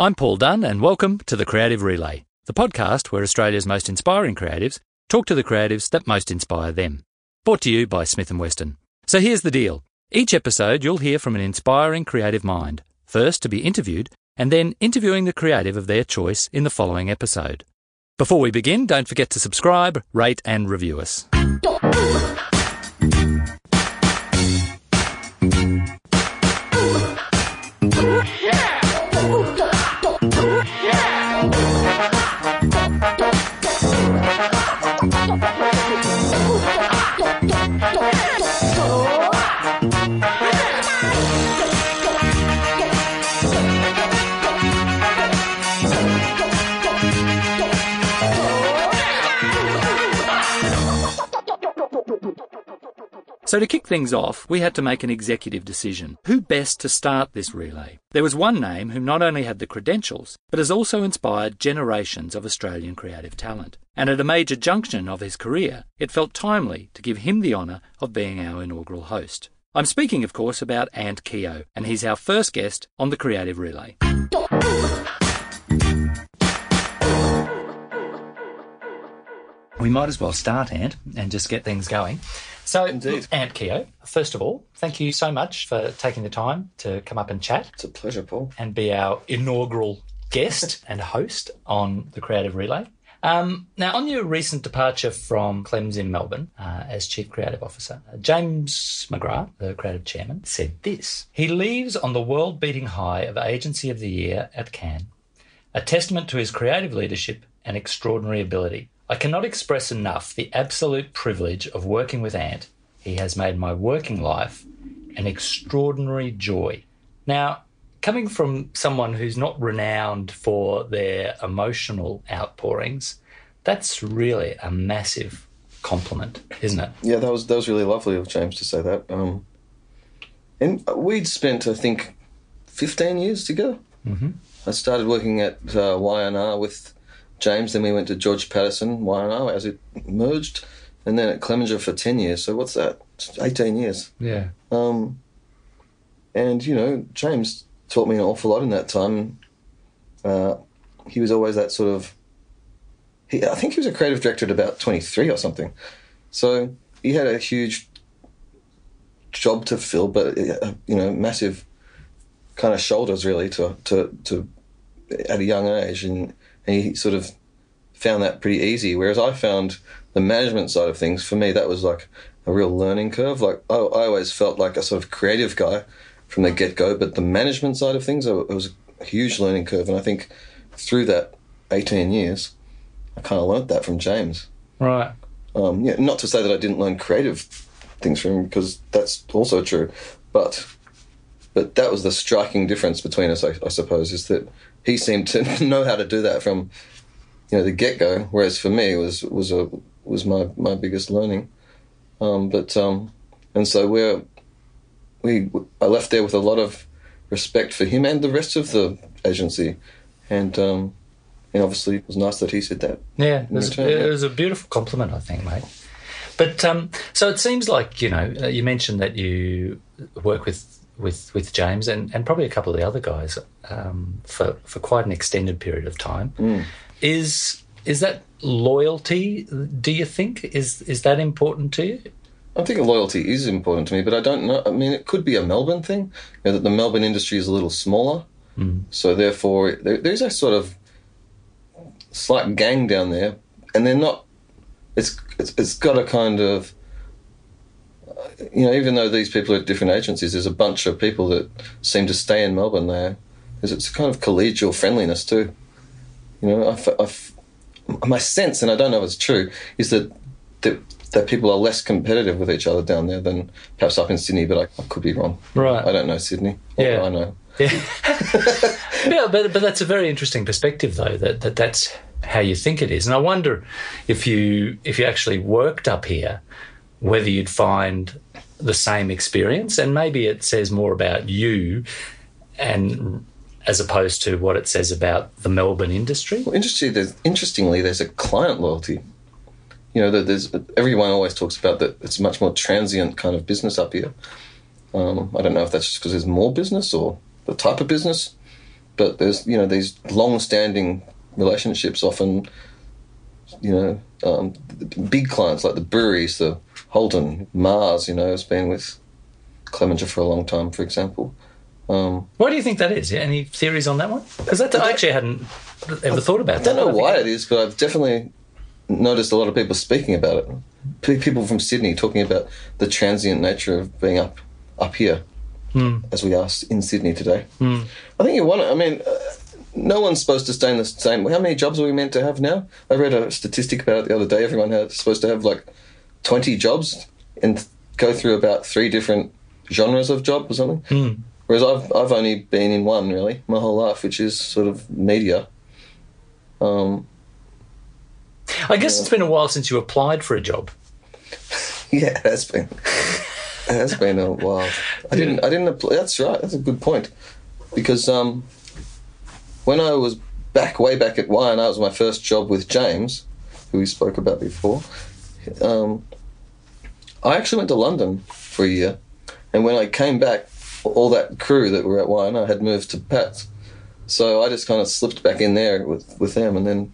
I'm Paul Dunne, and welcome to the Creative Relay, the podcast where Australia's most inspiring creatives talk to the creatives that most inspire them. Brought to you by Smith & Weston. So here's the deal. Each episode you'll hear from an inspiring creative mind, first to be interviewed, and then interviewing the creative of their choice in the following episode. Before we begin, don't forget to subscribe, rate, and review us. So to kick things off, we had to make an executive decision. Who best to start this relay? There was one name who not only had the credentials, but has also inspired generations of Australian creative talent. And at a major junction of his career, it felt timely to give him the honour of being our inaugural host. I'm speaking, of course, about Ant Keogh, and he's our first guest on the Creative Relay. We might as well start, Ant, and just get things going. So, Indeed. Ant Keogh, first of all, thank you so much for taking the time to come up and chat It's a pleasure, Paul. and be our inaugural guest and host on the Creative Relay. Um, now, on your recent departure from Clems in Melbourne uh, as Chief Creative Officer, uh, James McGrath, the creative chairman, said this He leaves on the world beating high of Agency of the Year at Cannes, a testament to his creative leadership and extraordinary ability. I cannot express enough the absolute privilege of working with Ant. He has made my working life an extraordinary joy. Now, coming from someone who's not renowned for their emotional outpourings, that's really a massive compliment, isn't it? Yeah, that was that was really lovely of James to say that. Um, and we'd spent, I think, fifteen years together. Mm-hmm. I started working at uh, Y&R with James, then we went to George Patterson Y&R as it merged, and then at Clemenger for ten years. So what's that? Eighteen years. Yeah. Um, and you know, James taught me an awful lot in that time. Uh, he was always that sort of. He, I think he was a creative director at about twenty three or something, so he had a huge job to fill, but uh, you know, massive kind of shoulders really to to to at a young age, and, and he sort of found that pretty easy. Whereas I found the management side of things for me that was like a real learning curve. Like I, I always felt like a sort of creative guy from the get go, but the management side of things, it was a huge learning curve, and I think through that eighteen years, I kind of learnt that from James. Right. Um, yeah, not to say that I didn't learn creative things from him because that's also true, but but that was the striking difference between us, I, I suppose, is that he seemed to know how to do that from you know the get go, whereas for me it was was a was my my biggest learning. Um, but um, and so we're we I left there with a lot of respect for him and the rest of the agency, and um, and obviously it was nice that he said that. Yeah, it was, return, it yeah. was a beautiful compliment, I think, mate. But um, so it seems like you know you mentioned that you work with with with James and, and probably a couple of the other guys um, for for quite an extended period of time. Mm. Is is that loyalty? Do you think is is that important to you? I think loyalty is important to me, but I don't know. I mean, it could be a Melbourne thing, you know, that the Melbourne industry is a little smaller, so therefore there, there's a sort of slight gang down there, and they're not. It's it's, it's got a kind of. You know, even though these people are at different agencies, there's a bunch of people that seem to stay in Melbourne there. There's it's a kind of collegial friendliness too. You know, I f- I f- my sense, and I don't know if it's true, is that that that people are less competitive with each other down there than perhaps up in Sydney, but I, I could be wrong. Right. I don't know Sydney. Yeah. I know. Yeah, yeah, but but that's a very interesting perspective, though. That, that that's how you think it is, and I wonder if you if you actually worked up here, whether you'd find the same experience, and maybe it says more about you, and as opposed to what it says about the Melbourne industry. Well, interestingly, there's, interestingly, there's a client loyalty. You know, there's everyone always talks about that it's much more transient kind of business up here. Um, I don't know if that's just because there's more business or the type of business, but there's you know these long-standing relationships often you know um, big clients like the breweries the holden mars you know has been with clemenger for a long time for example um, Why do you think that is? Yeah, Any theories on that one? Because I actually hadn't ever thought about that. I don't know think why it is, but I've definitely noticed a lot of people speaking about it. People from Sydney talking about the transient nature of being up up here, as we are in Sydney today. I think you want to. I mean, uh, no one's supposed to stay in the same. How many jobs are we meant to have now? I read a statistic about it the other day. Everyone had supposed to have like twenty jobs and go through about three different genres of job or something. Whereas I've I've only been in one really my whole life, which is sort of media. Um, I guess it's been a while since you applied for a job. Yeah, that's been it has been a while. I didn't I didn't apply. That's right. That's a good point because um, when I was back way back at Y&R, that was my first job with James, who we spoke about before. Um, I actually went to London for a year, and when I came back, all that crew that were at I had moved to Pat's. So I just kind of slipped back in there with, with them, and then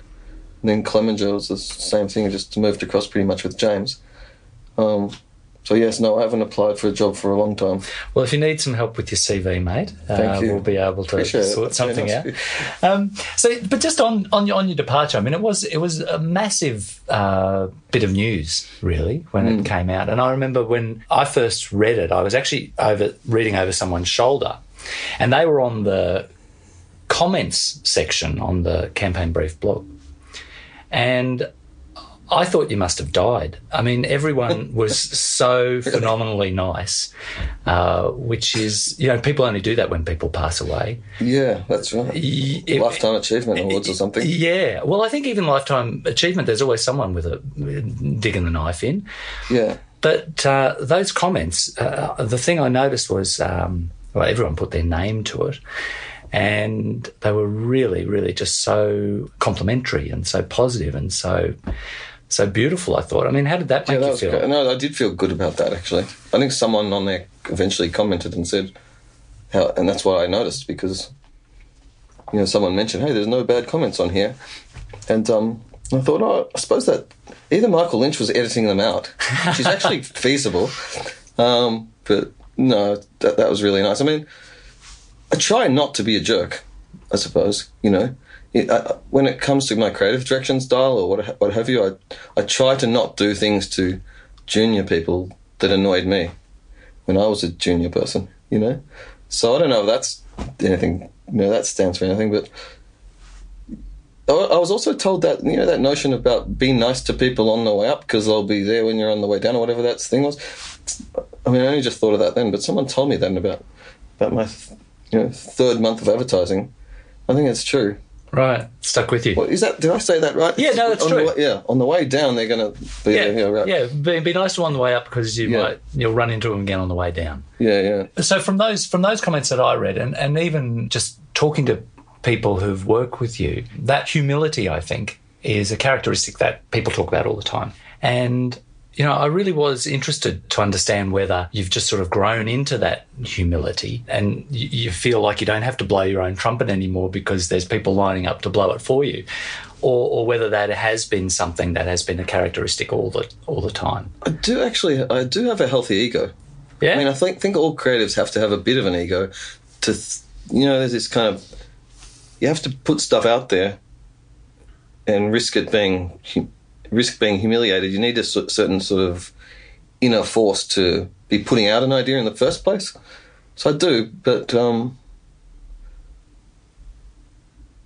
and then Clemenger was the same thing. Just moved across pretty much with James. Um, so yes, no, I haven't applied for a job for a long time. Well, if you need some help with your CV, mate, uh, we'll be able to Appreciate sort very something out. Um, so, but just on on your, on your departure, I mean, it was it was a massive uh, bit of news, really, when Mm. it came out. And I remember when I first read it, I was actually over reading over someone's shoulder, and they were on the comments section on the campaign brief blog, and I thought you must have died. I mean, everyone was so phenomenally nice, uh, which is, you know, people only do that when people pass away. Yeah, that's right. It- Lifetime Achievement Awards or something. Yeah. Well, I think even lifetime achievement, there's always someone with a digging the knife in. Yeah. But uh, those comments, uh, the thing I noticed was, um, well, everyone put their name to it. And they were really, really just so complimentary and so positive and so so beautiful. I thought. I mean, how did that make Yeah, that you feel? great. No, I did feel good about that actually. I think someone on there eventually commented and said how, and that's what I noticed because you know someone mentioned, "Hey, there's no bad comments on here," and um, I thought, oh, I suppose that either Michael Lynch was editing them out, which is actually feasible, um, but no, that that was really nice. I mean, I try not to be a jerk, I suppose. You know, I, uh, when it comes to my creative direction style or what what have you, I I try to not do things to junior people that annoyed me when I was a junior person. You know, so I don't know if that's anything. You know, that stands for anything, but. I I was also told that you know that notion about being nice to people on the way up because they'll be there when you're on the way down or whatever that thing was. I mean, I only just thought of that then, but someone told me then about about my you know third month of advertising. I think it's true. Right, stuck with you. What, is that? Did I say that right? Yeah, no, that's on true. The yeah, on the way down, they're going to be yeah, there. Yeah, right. yeah. Be, be nice to on the way up because you Yeah. might you'll run into them again on the way down. yeah, yeah. So from those from those comments that I read, and, and even just talking to people who've worked with you, that humility, I think, is a characteristic that people talk about all the time. And you know, I really was interested to understand whether you've just sort of grown into that humility and you, feel like you don't have to blow your own trumpet anymore because there's people lining up to blow it for you, or, or whether that has been something that has been a characteristic all the all the time. I do actually. I do have a healthy ego. Yeah, I mean, I think think all creatives have to have a bit of an ego. To th- you know, there's this kind of you have to put stuff out there and risk it being risk being humiliated. You need a certain sort of inner force to be putting out an idea in the first place. So I do, but um,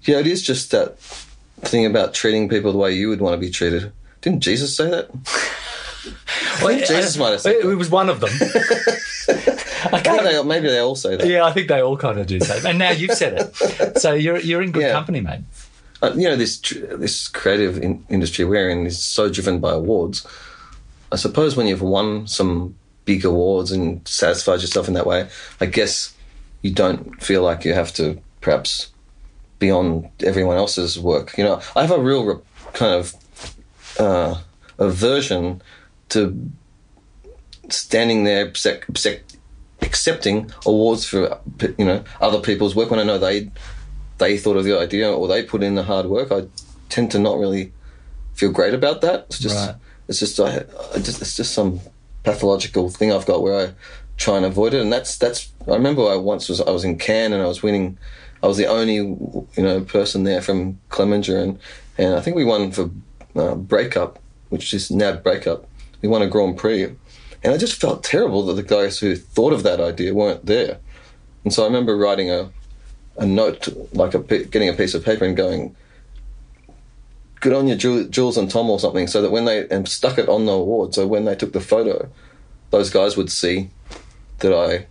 yeah, it is just that thing about treating people the way you would want to be treated. Didn't Jesus say that? Well, think Jesus might have said it, it was one of them. I can't Maybe they, maybe they all say that. Yeah, I think they all kind of do say. And now you've said it, so you're you're in good Yeah. company, mate. Uh, you know this this creative in- industry we're in is so driven by awards. I suppose when you've won some big awards and satisfied yourself in that way, I guess you don't feel like you have to perhaps be on everyone else's work. You know, I have a real re- kind of uh, aversion to standing there accepting awards for you know other people's work when I know they they thought of the idea or they put in the hard work, I tend to not really feel great about that. It's just, Right. it's just, I, I just, it's just some pathological thing I've got where I try and avoid it. And that's, that's, I remember I once was, I was in Cannes and I was winning, I was the only, you know, person there from Clemenger and, and I think we won for uh, Breakup, which is NAB Breakup. We won a Grand Prix. And I just felt terrible that the guys who thought of that idea weren't there. And so I remember writing a, a note, like a, getting a piece of paper and going, good on you, Ju- Jules and Tom or something, so that when they, and stuck it on the award, so when they took the photo, those guys would see that I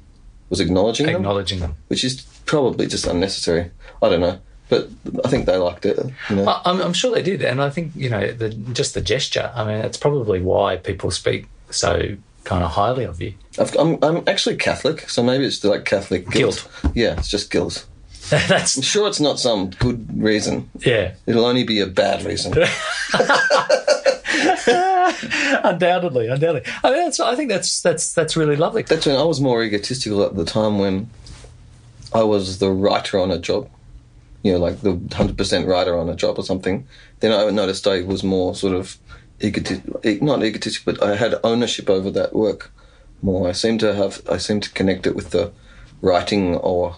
was acknowledging them, Acknowledging them. which is probably just unnecessary. I don't know. But I think they liked it. You know? I- I'm, I'm sure they did, and I think you know the, just the gesture. I mean, it's probably why people speak so kind of highly of you. I've, I'm, I'm actually Catholic, so maybe it's like Catholic guilt. Guilt. Yeah, it's just guilt. that's I'm sure it's not some good reason. yeah, It'll only be a bad reason. undoubtedly, undoubtedly. I mean, that's, I think that's that's that's really lovely. That's when I was more egotistical at the time when I was the writer on a job. You know, like the 100% writer on a job or something. Then I noticed I was more sort of egotistic, not egotistic, but I had ownership over that work more. I seem to have, I seem to connect it with the writing or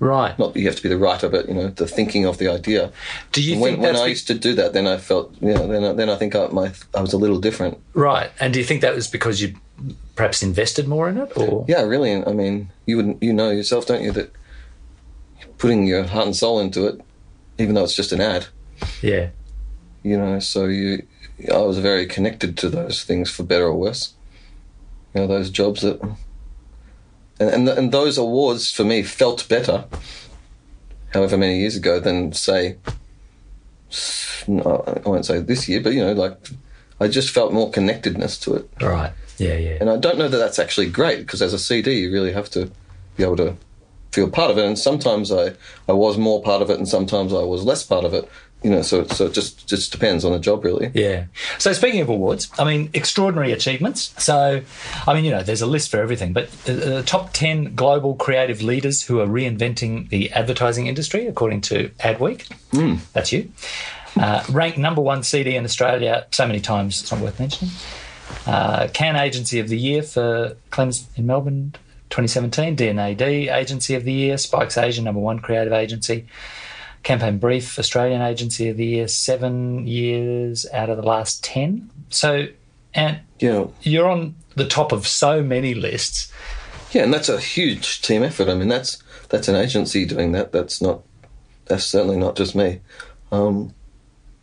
Right. not that you have to be the writer, but you know, the thinking of the idea. Do you when think when I be- used to do that, then I felt, you know, then I, then I think I, my I was a little different. right? And do you think that was because you perhaps invested more in it, or Yeah, really. I mean, you would you know yourself, don't you, that putting your heart and soul into it, even though it's just an ad, yeah, you know. So you, I was very connected to those things for better or worse. You know, those jobs that, and and, and those awards for me felt better. However many years ago than say, no, I won't say this year, but you know, like I just felt more connectedness to it. right, yeah, yeah. And I don't know that that's actually great because as a CD, you really have to be able to feel part of it. And sometimes I, I was more part of it, and sometimes I was less part of it. You know, so so it just just depends on the job, really. Yeah. So speaking of awards, I mean, extraordinary achievements. So, I mean, you know, there's a list for everything, but the, the top 10 global creative leaders who are reinventing the advertising industry, according to Adweek. Mm. That's you. Uh, ranked number one CD in Australia so many times, it's not worth mentioning. Uh, Cannes Agency of the Year for Clems in Melbourne 2017. D&AD Agency of the Year. Spikes Asia, number one creative agency. Campaign Brief, Australian Agency of the Year, seven years out of the last 10. So, and know, you're on the top of so many lists. yeah, and that's a huge team effort. I mean, that's that's an agency doing that. That's not that's certainly not just me. Um,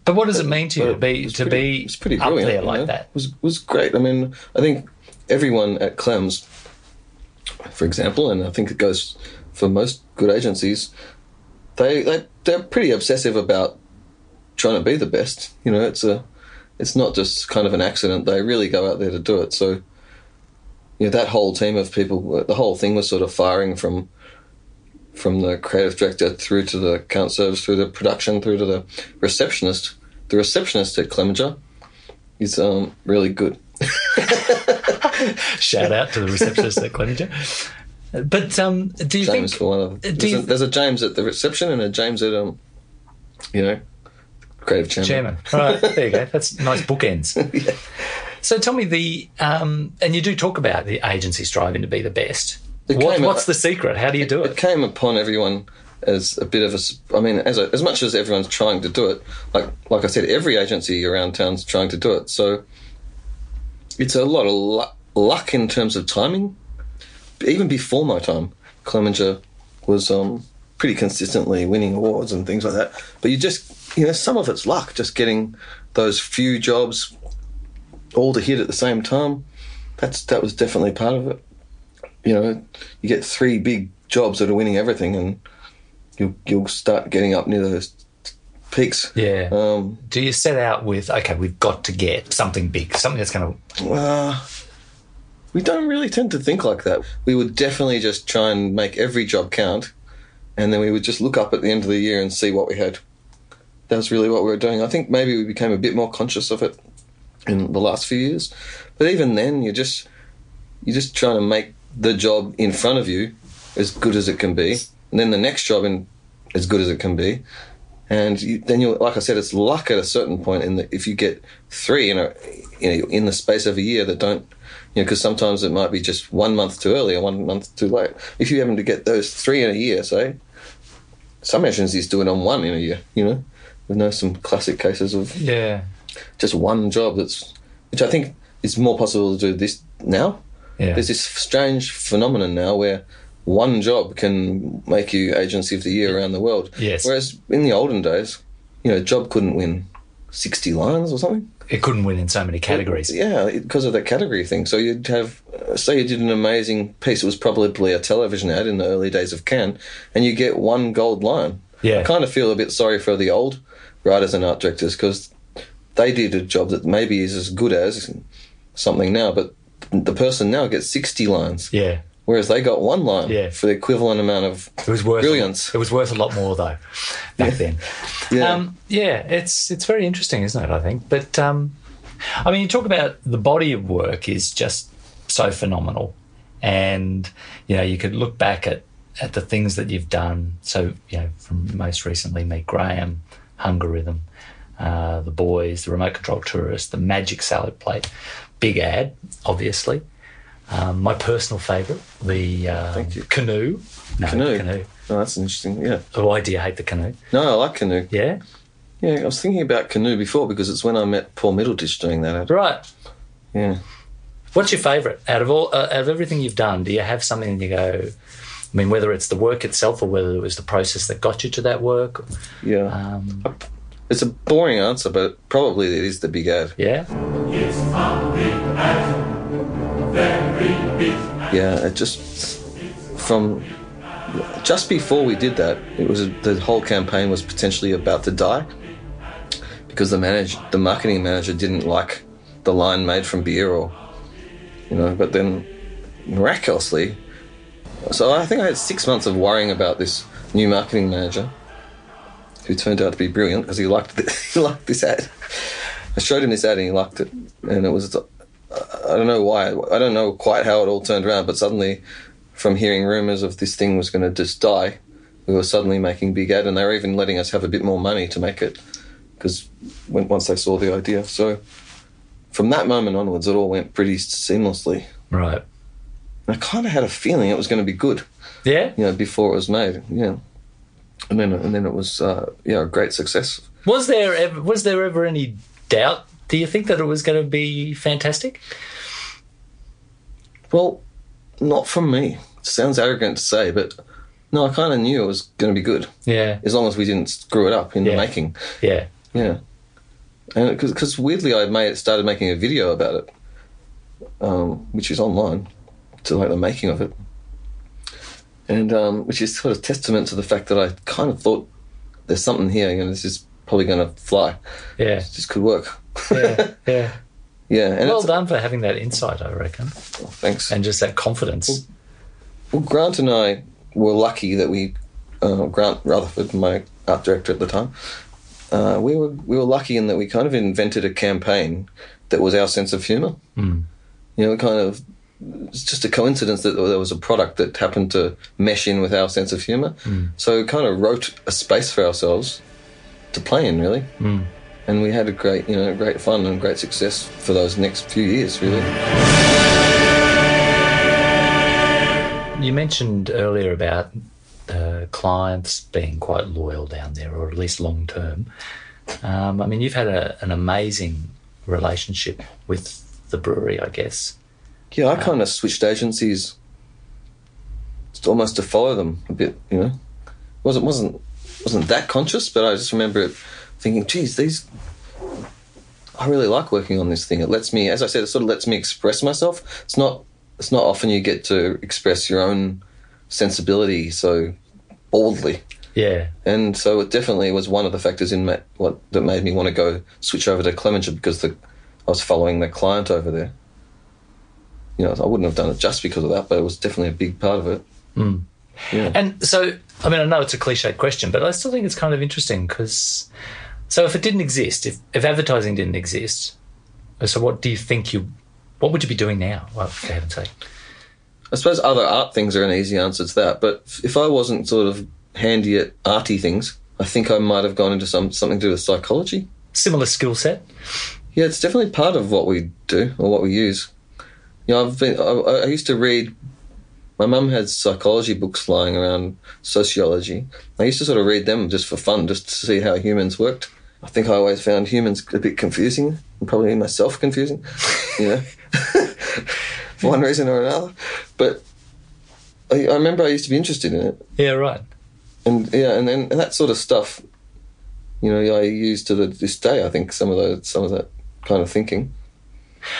But what does it mean to you to be to pretty- be it's pretty up there like know? that? was was great. I mean, I think everyone at Clems, for example, and I think it goes for most good agencies, they they they're pretty obsessive about trying to be the best. You know, it's a it's not just kind of an accident. They really go out there to do it. So, you know, that whole team of people, the whole thing was sort of firing from from the creative director through to the account service, through the production, through to the receptionist. The receptionist at Clemenger is um, really good. Shout out to the receptionist at Clemenger. But um, do you James think? for one of there's, you- a, there's a James at the reception and a James at um, you know, creative chairman. Chairman. All right, there you go. That's nice bookends. Yeah. So tell me the, um, and you do talk about the agency striving to be the best. What, what's the secret? How do you do It it? came upon everyone as a bit of a. I mean, as a, as much as everyone's trying to do it, like like I said, every agency around town's trying to do it. So it's a lot of luck in terms of timing. Even before my time, Clemenger was um, pretty consistently winning awards and things like that. But you just, you know, some of it's luck, just getting those few jobs all to hit at the same time. That's that was definitely part of it. You know, you get three big jobs that are winning everything, and you'll you'll start getting up near those peaks. Yeah. Um, Do you set out with, okay, we've got to get something big, something that's going to, Uh, we don't really tend to think like that. We would definitely just try and make every job count, and then we would just look up at the end of the year and see what we had. That's really what we were doing. I think maybe we became a bit more conscious of it in the last few years, but even then, you're just you're just trying to make the job in front of you as good as it can be, and then the next job in as good as it can be. And you, then you, like I said, it's luck at a certain point. In that if you get three in a, you know, in the space of a year that don't, you know, because sometimes it might be just one month too early or one month too late. If you happen to get those three in a year, say, some agencies do it on one in a year. You know, we know some classic cases of Yeah. just one job that's, which I think is more possible to do this now. Yeah. There's this strange phenomenon now where one job can make you agency of the year around the world. Yes. Whereas in the olden days, you know, a job couldn't win 60 lines or something. It couldn't win in so many categories. Yeah, because of that category thing. So you'd have, uh, say you did an amazing piece, it was probably a television ad in the early days of Cannes, and you get one gold line. Yeah. I kind of feel a bit sorry for the old writers and art directors because they did a job that maybe is as good as something now, but the person now gets 60 lines, Yeah. Whereas they got one line Yeah. for the equivalent amount of It was worth brilliance. It was worth a lot more though back then. Yeah. Um, yeah, it's it's very interesting, isn't it? I think, but um, I mean, you talk about the body of work is just so phenomenal, and you know you could look back at at the things that you've done. So you know, from most recently, Meet Graham, Hungerithm, uh, the boys, the remote control tourist, the magic salad plate, big ad, obviously. Um, my personal favourite, the uh, Thank you. canoe. No, Canoe. canoe. Oh, that's interesting. Yeah. Why do you hate the canoe? No, I like canoe. Yeah, Yeah, I was thinking about canoe before because it's when I met Paul Middleditch doing that ad. right. Yeah. What's your favourite out of all uh, out of everything you've done? Do you have something you go? I mean, whether it's the work itself or whether it was the process that got you to that work. Yeah. Um, It's a boring answer, but probably it is the big ad. yeah, Yeah, it just from just before we did that, it was the whole campaign was potentially about to die because the manager, the marketing manager, didn't like the line made from beer, or you know. But then miraculously, so I think I had six months of worrying about this new marketing manager, who turned out to be brilliant because he liked it. he liked this ad. I showed him this ad and he liked it, and it was I don't know why. I don't know quite how it all turned around, but suddenly, from hearing rumors of this thing was going to just die, we were suddenly making big ad, and they were even letting us have a bit more money to make it, because once they saw the idea. So, from that moment onwards, it all went pretty seamlessly. right. And I kind of had a feeling it was going to be good, Yeah. you know, before it was made. Yeah, and then and then it was uh, yeah a great success. Was there ever was there ever any doubt? Do you think that it was going to be fantastic? Well, not from me. It sounds arrogant to say, but no, I kind of knew it was going to be good. Yeah. as long as we didn't screw it up in Yeah. the making. Yeah. Yeah, and because weirdly I made started making a video about it, um, which is online, to like the making of it, and um, which is sort of testament to the fact that I kind of thought there's something here, you know, this is probably going to fly. Yeah. This could work. Yeah. Yeah. yeah, and well done for having that insight, I reckon, oh, thanks. and just that confidence. Well, Grant and I were lucky that we, uh, Grant Rutherford, my art director at the time, uh, we were we were lucky in that we kind of invented a campaign that was our sense of humour. Mm. You know, kind of it's just a coincidence that there was a product that happened to mesh in with our sense of humour. So we kind of wrote a space for ourselves to play in, really. Mm. And we had a great, you know, great fun and great success for those next few years, really. You mentioned earlier about uh, clients being quite loyal down there, or at least long term. Um, I mean, you've had a, an amazing relationship with the brewery, I guess. Yeah, I kind of switched agencies almost to follow them a bit, you know. wasn't wasn't wasn't that conscious, but I just remember it thinking, geez, these I really like working on this thing. It lets me as I said, it sort of lets me express myself. It's not it's not often you get to express your own sensibility so boldly. Yeah, And so it definitely was one of the factors in ma- what that made me want to go switch over to Clemenger because the, I was following the client over there. You know, I wouldn't have done it just because of that, but it was definitely a big part of it. Mm. Yeah. And so, I mean, I know it's a cliched question, but I still think it's kind of interesting because, so if it didn't exist, if, if advertising didn't exist, uh, so what do you think you, what would you be doing now? Well, for heaven's sake. I suppose other art things are an easy answer to that, but if I wasn't sort of handy at arty things, I think I might have gone into some something to do with psychology. Similar skill set. Yeah, it's definitely part of what we do or what we use. You know, I've been. I, I used to read. My mum had psychology books lying around, sociology. I used to sort of read them just for fun, just to see how humans worked. I think I always found humans a bit confusing, and probably myself confusing, you know, for one reason or another. But I, I remember I used to be interested in it, Yeah, right. and yeah, and then and that sort of stuff, you know, I use to the, this day. I think some of those, some of that kind of thinking.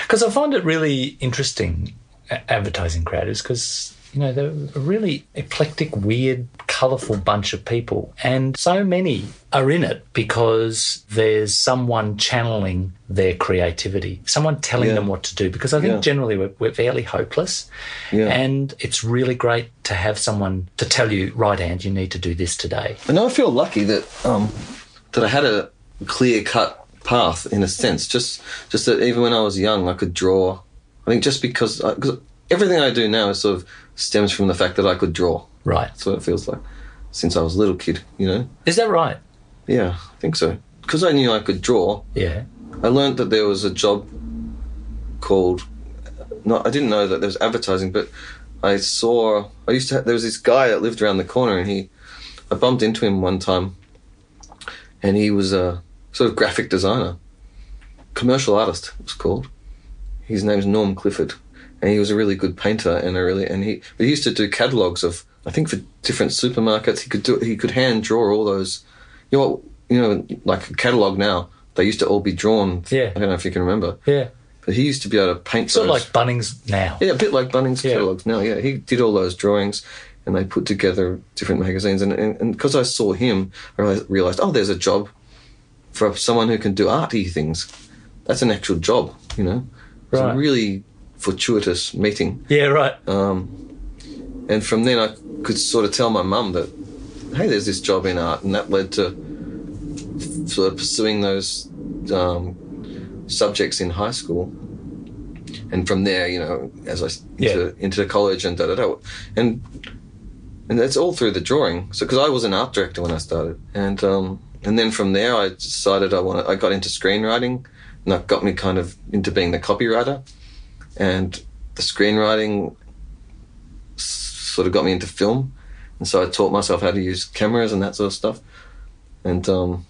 Because I find it really interesting, advertising creators, because you know they're a really eclectic, weird, colourful bunch of people, and so many are in it because there's someone channeling their creativity, someone telling Yeah. them what to do. Because I think Yeah. generally we're, we're fairly hopeless, Yeah. and it's really great to have someone to tell you, right, hand, you need to do this today. And I feel lucky that um, that I had a clear cut path in a sense. Just just that even when I was young, I could draw. I think just because I, cause everything I do now is sort of stems from the fact that I could draw. Right? That's what it feels like since I was a little kid. You know? Is that right? Yeah, I think so. Because I knew I could draw, Yeah. I learned that there was a job called. Not, I didn't know that there was advertising, but I saw. I used to. Have, there was this guy that lived around the corner, and he. I bumped into him one time, and he was a sort of graphic designer, commercial artist. It was called. His name's Norm Clifford, and he was a really good painter and a really and he. He used to do catalogs of. I think for different supermarkets, he could do. He could hand draw all those. You know, what- you know, like a catalog now. They used to all be drawn. Yeah. I don't know if you can remember. Yeah. But he used to be able to paint Sort of like Bunnings now. yeah, a bit like Bunnings Yeah. catalogs now. Yeah, he did all those drawings, and they put together different magazines. And and because I saw him, I realized, realized, oh, there's a job for someone who can do arty things. That's an actual job, you know. It's Right. a really fortuitous meeting. Yeah. Right. Um, and from then, I could sort of tell my mum that, hey, there's this job in art, and that led to sort of pursuing those um, subjects in high school. And from there, you know, as I s- into, into college and da da da, and and that's all through the drawing. So because I was an art director when I started, and um, and then from there, I decided I wanted. I got into screenwriting, and that got me kind of into being the copywriter, and the screenwriting sort of got me into film, and so I taught myself how to use cameras and that sort of stuff, and um,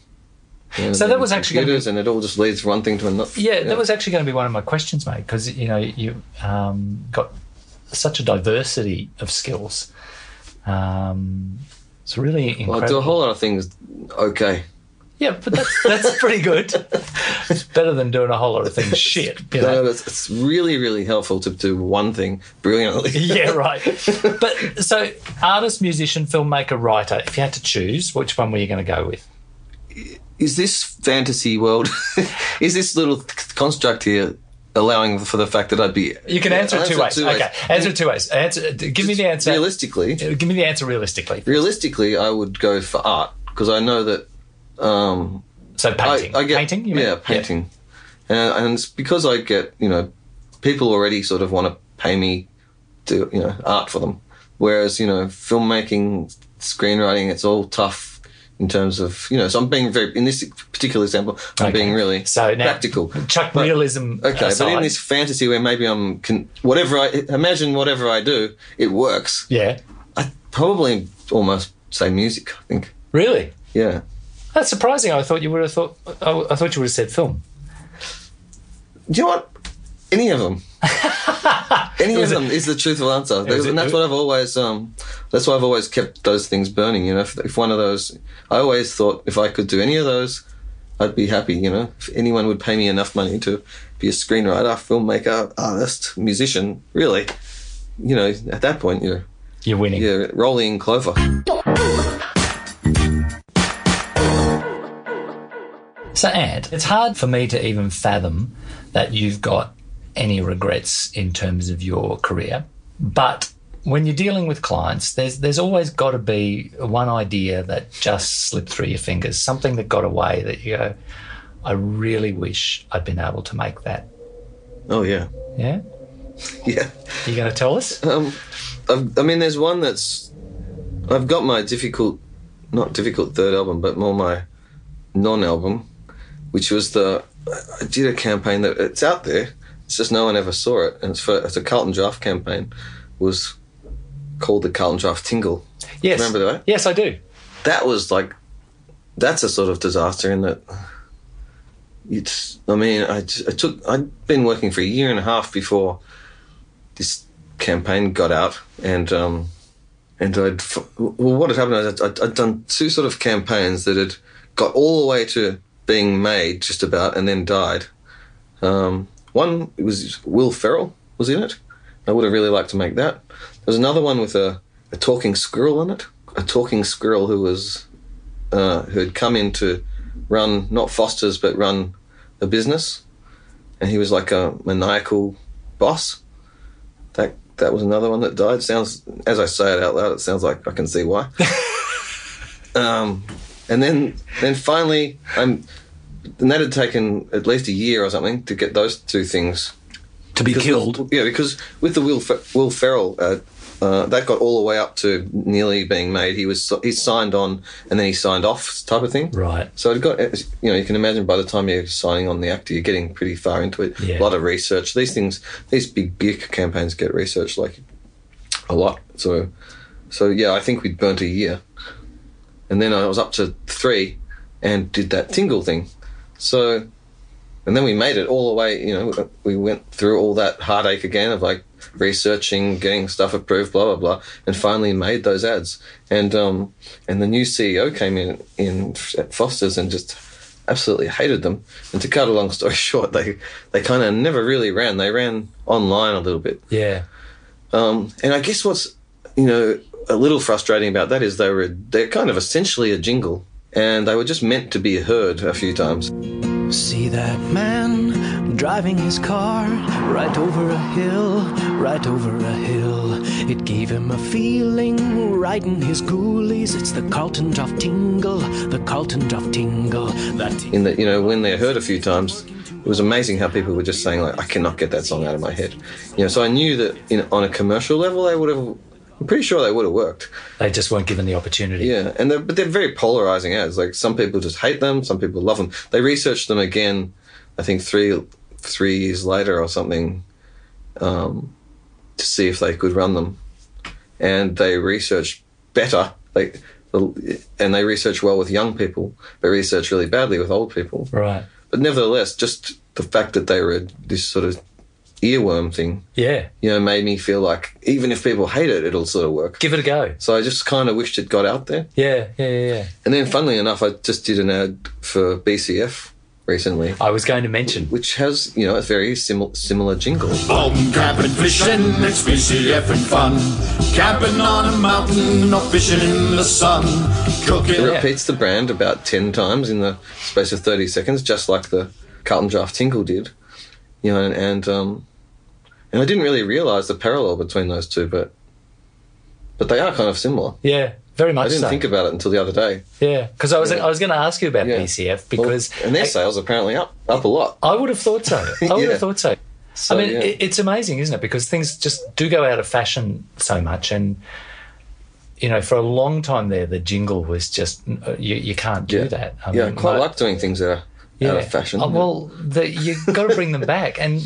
yeah, So that was actually gonna be- computers, and it all just leads from one thing to another. Yeah, that was actually going to be one of my questions, mate, because you know you um, got such a diversity of skills. Um, it's really incredible. Well, I do a whole lot of things. Okay, yeah, but that's that's pretty good. It's better than doing a whole lot of things shit. You know? but it's, it's really, really helpful to do one thing brilliantly. yeah, right. But so, artist, musician, filmmaker, writer. If you had to choose, which one were you going to go with? is this fantasy world? is this little construct here allowing for the fact that I'd be? You can answer it two ways. two ways. Okay, answer it two ways. Answer. Give me the answer. Realistically, Give me the answer realistically. realistically, I would go for art because I know that. Um, So painting. I, I get, painting. You mean? yeah, painting, And, and it's because I get you know, people already sort of want to pay me to you know art for them, whereas you know filmmaking, screenwriting, it's all tough in terms of you know. So I'm being very in this particular example, I'm Okay. being really So now, practical. Chuck But- realism. Okay, aside, but in this fantasy where maybe I'm can whatever I imagine whatever I do, it works. yeah, I probably almost say music. I think. really. Yeah. That's surprising. I thought you would have thought. I I thought you would have said film. Do you want? Any of them. Any of was a- them is the truthful answer, was and that's what I've always. Um, that's why I've always kept those things burning. You know, if, if one of those, I always thought if I could do any of those, I'd be happy. You know, if anyone would pay me enough money to be a screenwriter, filmmaker, artist, musician, really, you know, at that point you're You're winning. you're rolling in clover. So, Ant, it's hard for me to even fathom that you've got any regrets in terms of your career. But when you're dealing with clients, there's there's always got to be one idea that just slipped through your fingers, something that got away that you go, I really wish I'd been able to make that. Oh yeah, Yeah, yeah. you going to tell us? Um, I've, I mean, there's one that's. I've got my difficult not difficult third album, but more my non-album, which was the I did a campaign that it's out there. It's just no one ever saw it, and it's for it's a Carlton Draught campaign. Was called the Carlton Draught Tingle. Yes. Remember that? Yes, I do. That was like that's a sort of disaster in that. It's. I mean, I, I took. I'd been working for a year and a half before this campaign got out, and um, and I'd well, what had happened is I'd, I'd done two sort of campaigns that had got all the way to being made just about, and then died. Um, one it was Will Ferrell was in it. I would have really liked to make that. There was another one with a, a talking squirrel in it. A talking squirrel who was uh, who had come in to run not Foster's but run a business, and he was like a maniacal boss. That that was another one that died. Sounds as I say it out loud, it sounds like I can see why. um, and then then finally, I'm. And that had taken at least a year or something to get those two things To be because- killed. Yeah, because with the Will Fe- Will Ferrell, uh, uh, that got all the way up to nearly being made. He was he signed on and then he signed off type of thing. Right. So it got you know you can imagine by the time you're signing on the actor, you're getting pretty far into it. Yeah. A lot of research. These things, these big big campaigns get researched like a lot. So so yeah, I think we'd burnt a year, and then I was up to three, and did that tingle thing. So and then we made it all the way. You know, we went through all that heartache again of like researching, getting stuff approved, blah blah blah, and finally made those ads. And um, and the new CEO came in in at Foster's and just absolutely hated them. And to cut a long story short, they they kind of never really ran. They ran online a little bit. Yeah. Um, and I guess what's you know a little frustrating about that is they were they're kind of essentially a jingle. And they were just meant to be heard a few times. See that man driving his car right over a hill, right over a hill. It gave him a feeling right in his ghoulies. It's the Carlton Draught Tingle, the Carlton Draught Tingle. That in that you know when they're heard a few times it was amazing how people were just saying like i cannot get that song out of my head you know so i knew that in, on a commercial level they would have i'm pretty sure they would have worked. They just weren't given the opportunity. yeah and they're, but they're very polarizing ads. Like some people just hate them some people love them. They researched them again i think three three years later or something um, to see if they could run them. And they researched better. Like and they research well with young people but research really badly with old people. Right. but nevertheless, just the fact that they were this sort of earworm thing, Yeah. you know, made me feel like even if people hate it, it'll sort of work. Give it a go. So I just kind of wished it got out there. Yeah. Yeah. Yeah. yeah. And then, funnily enough, I just did an ad for BCF recently, I was going to mention. which has you know a very sim- similar jingle. Home camping, fishing, it's BCF and fun. Camping on a mountain or fishing in the sun. Cooking. It repeats the brand about ten times in the space of thirty seconds, just like the Carlton Draught Tingle did. You know, and, and um, and I didn't really realise the parallel between those two, but but they are kind of similar. Yeah. Very much I didn't so. think about it until the other day. yeah. Because I was I was going to ask you about Yeah. Well, because and their I, sales apparently up up a lot. I would have thought so. I would Yeah. have thought so. So, I mean, yeah. it, it's amazing, isn't it? Because things just do go out of fashion so much, and you know, for a long time there, the jingle was just uh, you, you can't do Yeah. that. I yeah, I quite mo- like doing things that are out of fashion. Oh, well, the, you got to bring them back, and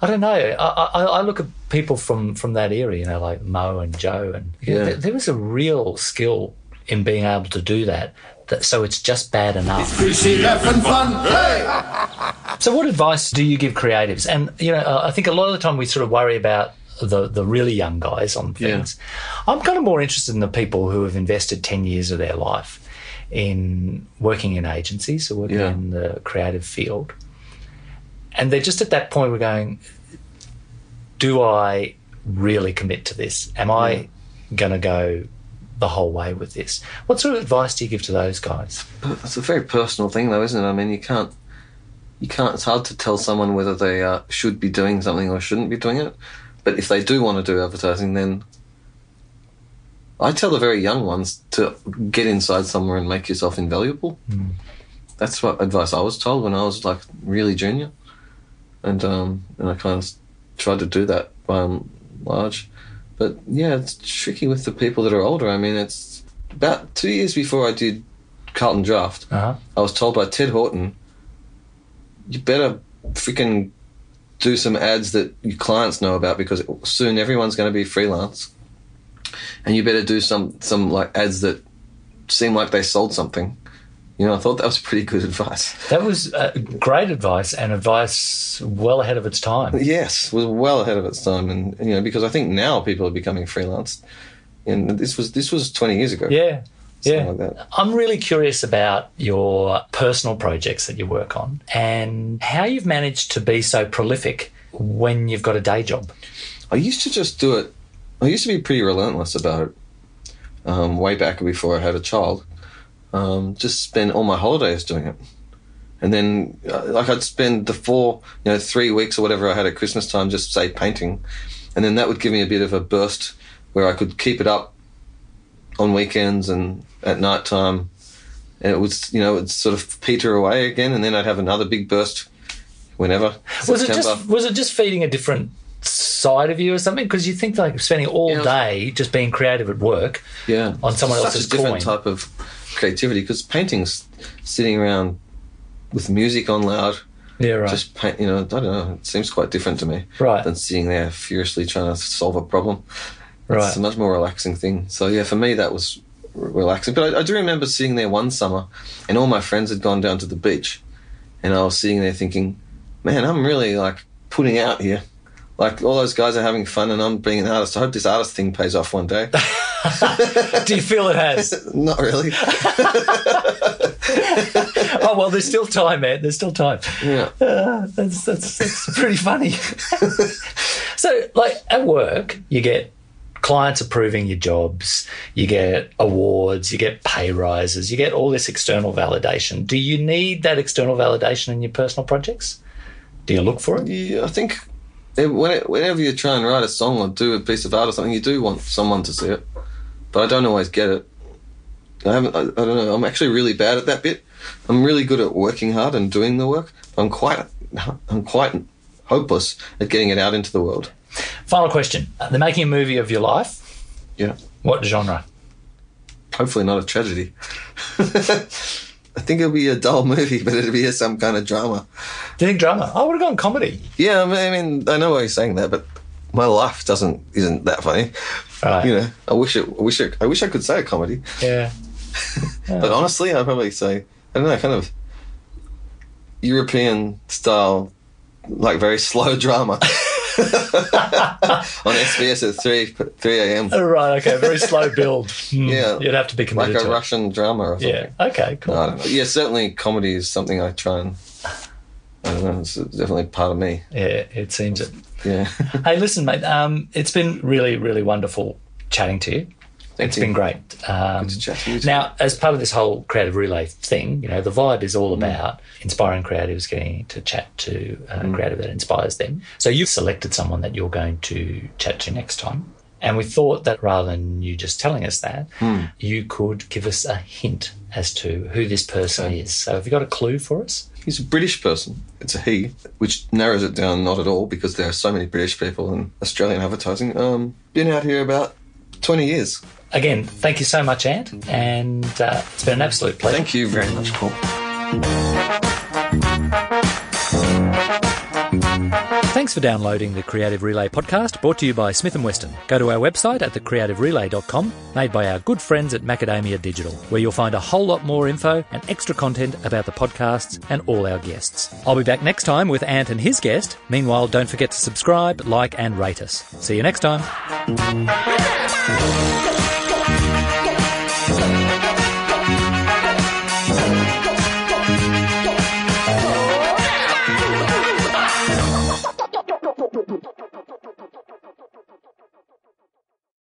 I don't know. I, I, I look at people from from that era, you know, like Mo and Joe, and Yeah. there, there was a real skill in being able to do that. that so it's just bad enough. BCF and fun. Hey! So, what advice do you give creatives? And you know, uh, I think a lot of the time we sort of worry about the the really young guys on Yeah. things. I'm kind of more interested in the people who have invested ten years of their life in working in agencies or working Yeah. in the creative field, and they're just at that point we're going, do I really commit to this? Am I going to go the whole way with this? What sort of advice do you give to those guys? It's a very personal thing, though, isn't it? I mean, you can't, you can't. It's hard to tell someone whether they uh, should be doing something or shouldn't be doing it. But if they do want to do advertising, then I tell the very young ones to get inside somewhere and make yourself invaluable. That's what advice I was told when I was like really junior, and um, and I kind of tried to do that by and large. But yeah, it's tricky with the people that are older. I mean, it's about two years before I did Carlton Draught, Uh-huh. I was told by Ted Horton, you better freaking do some ads that your clients know about because soon everyone's going to be freelance, and you better do some some like ads that seem like they sold something. You know, I thought that was pretty good advice. That was uh, great advice and advice well ahead of its time. Yes, was well ahead of its time, and you know because I think now people are becoming freelance, and this was this was twenty years ago. Yeah. Yeah. Like that. I'm really curious about your personal projects that you work on and how you've managed to be so prolific when you've got a day job. I used to just do it. I used to be pretty relentless about it. Um, way back before I had a child, um, just spend all my holidays doing it, and then uh, like I'd spend the four, you know, three weeks or whatever I had at Christmas time just say painting, and then that would give me a bit of a burst where I could keep it up on weekends and at night time, and it was, you know it would sort of peter away again, and then I'd have another big burst whenever. Was it just was it just feeding a different side of you or something? Because you think like spending all Yeah. day just being creative at work. yeah on someone Such else's a different coin. type of creativity because painting's sitting around with music on loud Yeah, right. just paint you know i don't know it seems quite different to me Right. than sitting there furiously trying to solve a problem right. it's a much more relaxing thing so yeah for me that was r- relaxing but I, I do remember sitting there one summer and all my friends had gone down to the beach and i was sitting there thinking man i'm really like putting out here like all those guys are having fun and i'm being an artist i hope this artist thing pays off one day Do you feel it has? not really oh well, there's still time, man. There's still time. yeah Uh, that's that's that's pretty funny. so, like at work, you get clients approving your jobs, you get awards, you get pay rises, you get all this external validation. Do you need that external validation in your personal projects? Do you look for it? Yeah, I think whenever you try and write a song or do a piece of art or something, you do want someone to see it, but I don't always get it. I haven't. I, I don't know. I'm actually really bad at that bit. I'm really good at working hard and doing the work. I'm quite. I'm quite hopeless at getting it out into the world. Final question: Uh, They're making a movie of your life. Yeah. What genre? Hopefully not a tragedy. I think it'll be a dull movie, but it'll be some kind of drama. Do you think drama? I would have gone comedy. Yeah, I mean, I know why you're saying that, but my life doesn't isn't that funny. Right. You know, I wish it. I wish it. I wish I could say a comedy. Yeah. But honestly, I'd probably say I don't know, kind of European style, like very slow drama on SBS at three three a.m. Oh, right. Okay. Very slow build. Hmm, Yeah. You'd have to be like committed a to it. Russian drama or something. Yeah. Okay. Cool. Know. Yeah, certainly comedy is something I try and. I don't know. It's definitely part of me. Yeah. It seems it. Yeah. Hey, listen, mate. Um, it's been really, really wonderful chatting to you. It's been great. Um, Good to chat to you too. now, as part of this whole creative relay thing, you know, the vibe is Mm. all about inspiring creatives getting to chat to a Mm. creative that inspires them. So you've selected someone that you're going to chat to next time. And we thought that rather than you just telling us that, Mm. you could give us a hint as to who this person is. So have you got a clue for us? He's a British person. It's a he, which narrows it down not at all because there are so many British people in Australian advertising. Um, been out here about 20 years. Again, thank you so much, Ant. And uh, it's been an absolute pleasure. Thank you very much, Paul. Thanks for downloading the Creative Relay podcast brought to you by Smith & Weston. Go to our website at thecreativerelay.com, made by our good friends at Macadamia Digital, where you'll find a whole lot more info and extra content about the podcasts and all our guests. I'll be back next time with Ant and his guest. Meanwhile, don't forget to subscribe, like and rate us. See you next time.